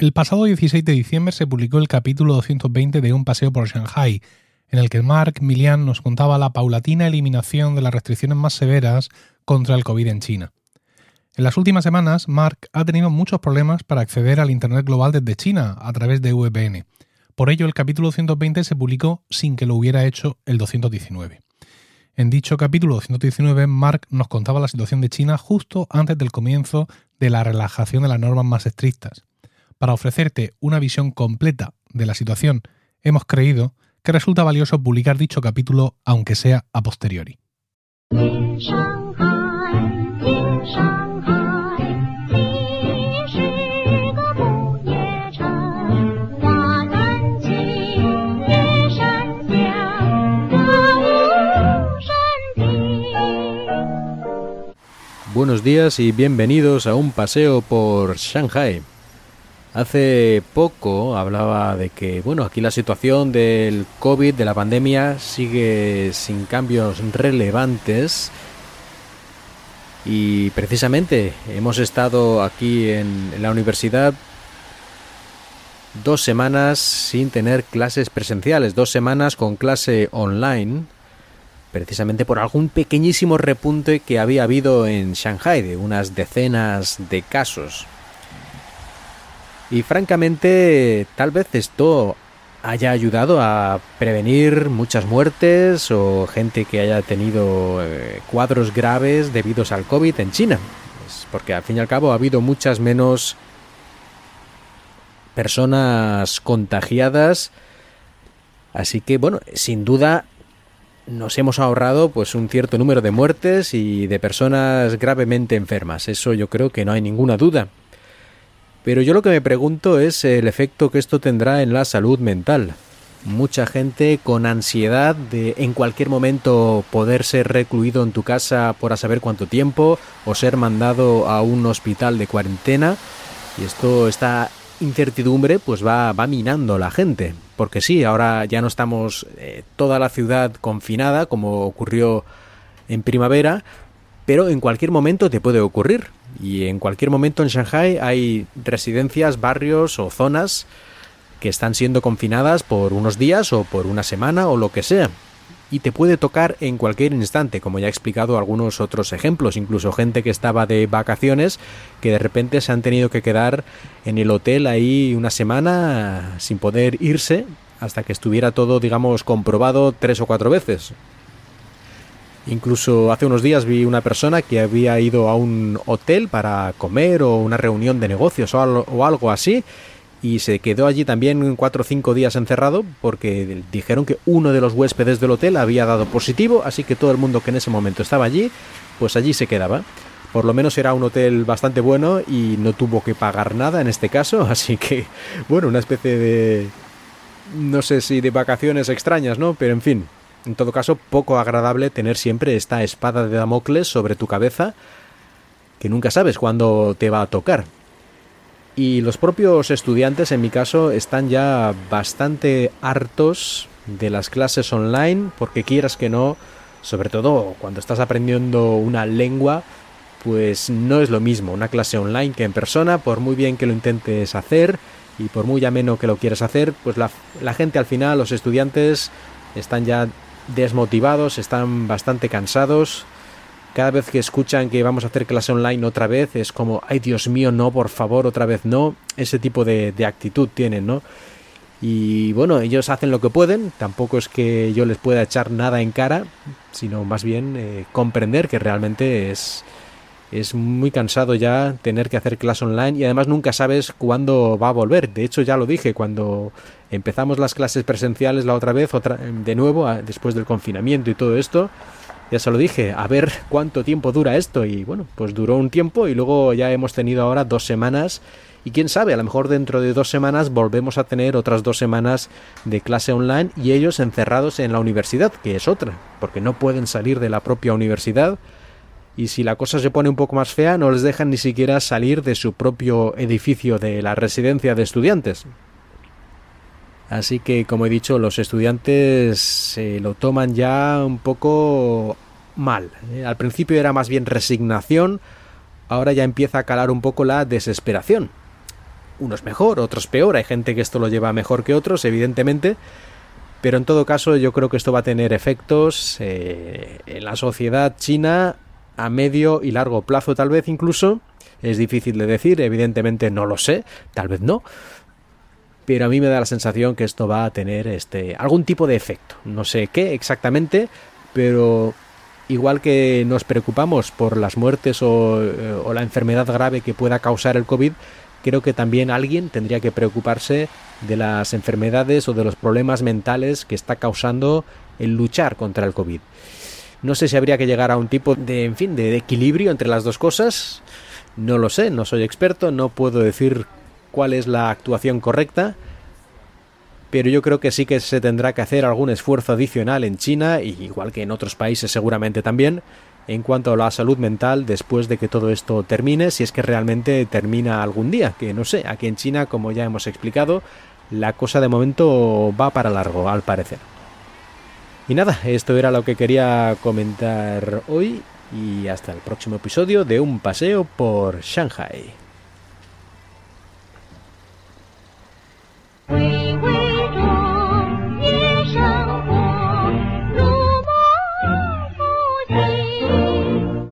El pasado 16 de diciembre se publicó el capítulo 220 de Un paseo por Shanghai, en el que Mark Milian nos contaba la paulatina eliminación de las restricciones más severas contra el COVID en China. En las últimas semanas, Mark ha tenido muchos problemas para acceder al Internet global desde China a través de VPN. Por ello, el capítulo 220 se publicó sin que lo hubiera hecho el 219. En dicho capítulo 219, Mark nos contaba la situación de China justo antes del comienzo de la relajación de las normas más estrictas. Para ofrecerte una visión completa de la situación, hemos creído que resulta valioso publicar dicho capítulo aunque sea a posteriori. Buenos días y bienvenidos a un paseo por Shanghai. Hace poco hablaba de que, bueno, aquí la situación del COVID, de la pandemia, sigue sin cambios relevantes. Y precisamente hemos estado aquí en, la universidad dos semanas sin tener clases presenciales, dos semanas con clase online, precisamente por algún pequeñísimo repunte que había habido en Shanghai, de unas decenas de casos. Y francamente, tal vez esto haya ayudado a prevenir muchas muertes o gente que haya tenido eh, cuadros graves debidos al COVID en China. porque al fin y al cabo ha habido muchas menos personas contagiadas. Así que bueno, sin duda nos hemos ahorrado pues un cierto número de muertes y de personas gravemente enfermas. Eso yo creo que no hay ninguna duda. Pero yo lo que me pregunto es el efecto que esto tendrá en la salud mental. Mucha gente con ansiedad de en cualquier momento poder ser recluido en tu casa por a saber cuánto tiempo o ser mandado a un hospital de cuarentena. Y esto, esta incertidumbre, pues va, va minando a la gente. Porque sí, ahora ya no estamos eh, toda la ciudad confinada como ocurrió en primavera, pero en cualquier momento te puede ocurrir. Y en cualquier momento en Shanghai hay residencias, barrios o zonas que están siendo confinadas por unos días o por una semana o lo que sea. Y te puede tocar en cualquier instante, como ya he explicado algunos otros ejemplos, incluso gente que estaba de vacaciones que de repente se han tenido que quedar en el hotel ahí una semana sin poder irse hasta que estuviera todo, digamos, comprobado tres o cuatro veces. Incluso hace unos días vi una persona que había ido a un hotel para comer o una reunión de negocios o algo así y se quedó allí también cuatro o cinco días encerrado porque dijeron que uno de los huéspedes del hotel había dado positivo, así que todo el mundo que en ese momento estaba allí, pues allí se quedaba. Por lo menos era un hotel bastante bueno y no tuvo que pagar nada en este caso, así que, bueno, una especie de... no sé si de vacaciones extrañas, ¿no? Pero en fin, en todo caso, poco agradable tener siempre esta espada de Damocles sobre tu cabeza, que nunca sabes cuándo te va a tocar. Y los propios estudiantes, en mi caso, están ya bastante hartos de las clases online, porque quieras que no, sobre todo cuando estás aprendiendo una lengua, pues no es lo mismo una clase online que en persona, por muy bien que lo intentes hacer y por muy ameno que lo quieras hacer, pues la, la gente al final, los estudiantes, están ya desmotivados, están bastante cansados. Cada vez que escuchan que vamos a hacer clase online otra vez, es como, ay Dios mío, no, por favor, otra vez no. Ese tipo de, actitud tienen, ¿no? Y bueno, ellos hacen lo que pueden, tampoco es que yo les pueda echar nada en cara, sino más bien eh, comprender que realmente es, es muy cansado ya tener que hacer clase online y además nunca sabes cuándo va a volver. De hecho, ya lo dije, cuando empezamos las clases presenciales la otra vez, otra, de nuevo, después del confinamiento y todo esto, ya se lo dije, a ver cuánto tiempo dura esto. Y bueno, pues duró un tiempo y luego ya hemos tenido ahora dos semanas. Y quién sabe, a lo mejor dentro de dos semanas volvemos a tener otras dos semanas de clase online y ellos encerrados en la universidad, que es otra, porque no pueden salir de la propia universidad y si la cosa se pone un poco más fea no les dejan ni siquiera salir de su propio edificio de la residencia de estudiantes. Así que, como he dicho, los estudiantes se lo toman ya un poco mal. ¿eh? Al principio era más bien resignación, ahora ya empieza a calar un poco la desesperación. unos mejor, otros peor, hay gente que esto lo lleva mejor que otros, evidentemente, pero en todo caso yo creo que esto va a tener efectos eh, en la sociedad china a medio y largo plazo tal vez incluso, es difícil de decir, evidentemente no lo sé, tal vez no, pero a mí me da la sensación que esto va a tener este algún tipo de efecto, no sé qué exactamente, pero igual que nos preocupamos por las muertes o, eh, o la enfermedad grave que pueda causar el COVID, creo que también alguien tendría que preocuparse de las enfermedades o de los problemas mentales que está causando el luchar contra el COVID. No sé si habría que llegar a un tipo de, en fin, de equilibrio entre las dos cosas. No lo sé, no soy experto, no puedo decir cuál es la actuación correcta, pero yo creo que sí que se tendrá que hacer algún esfuerzo adicional en China, y igual que en otros países seguramente también, en cuanto a la salud mental después de que todo esto termine, si es que realmente termina algún día, que no sé, aquí en China, como ya hemos explicado, la cosa de momento va para largo, al parecer. Y nada, esto era lo que quería comentar hoy y hasta el próximo episodio de Un paseo por Shanghai.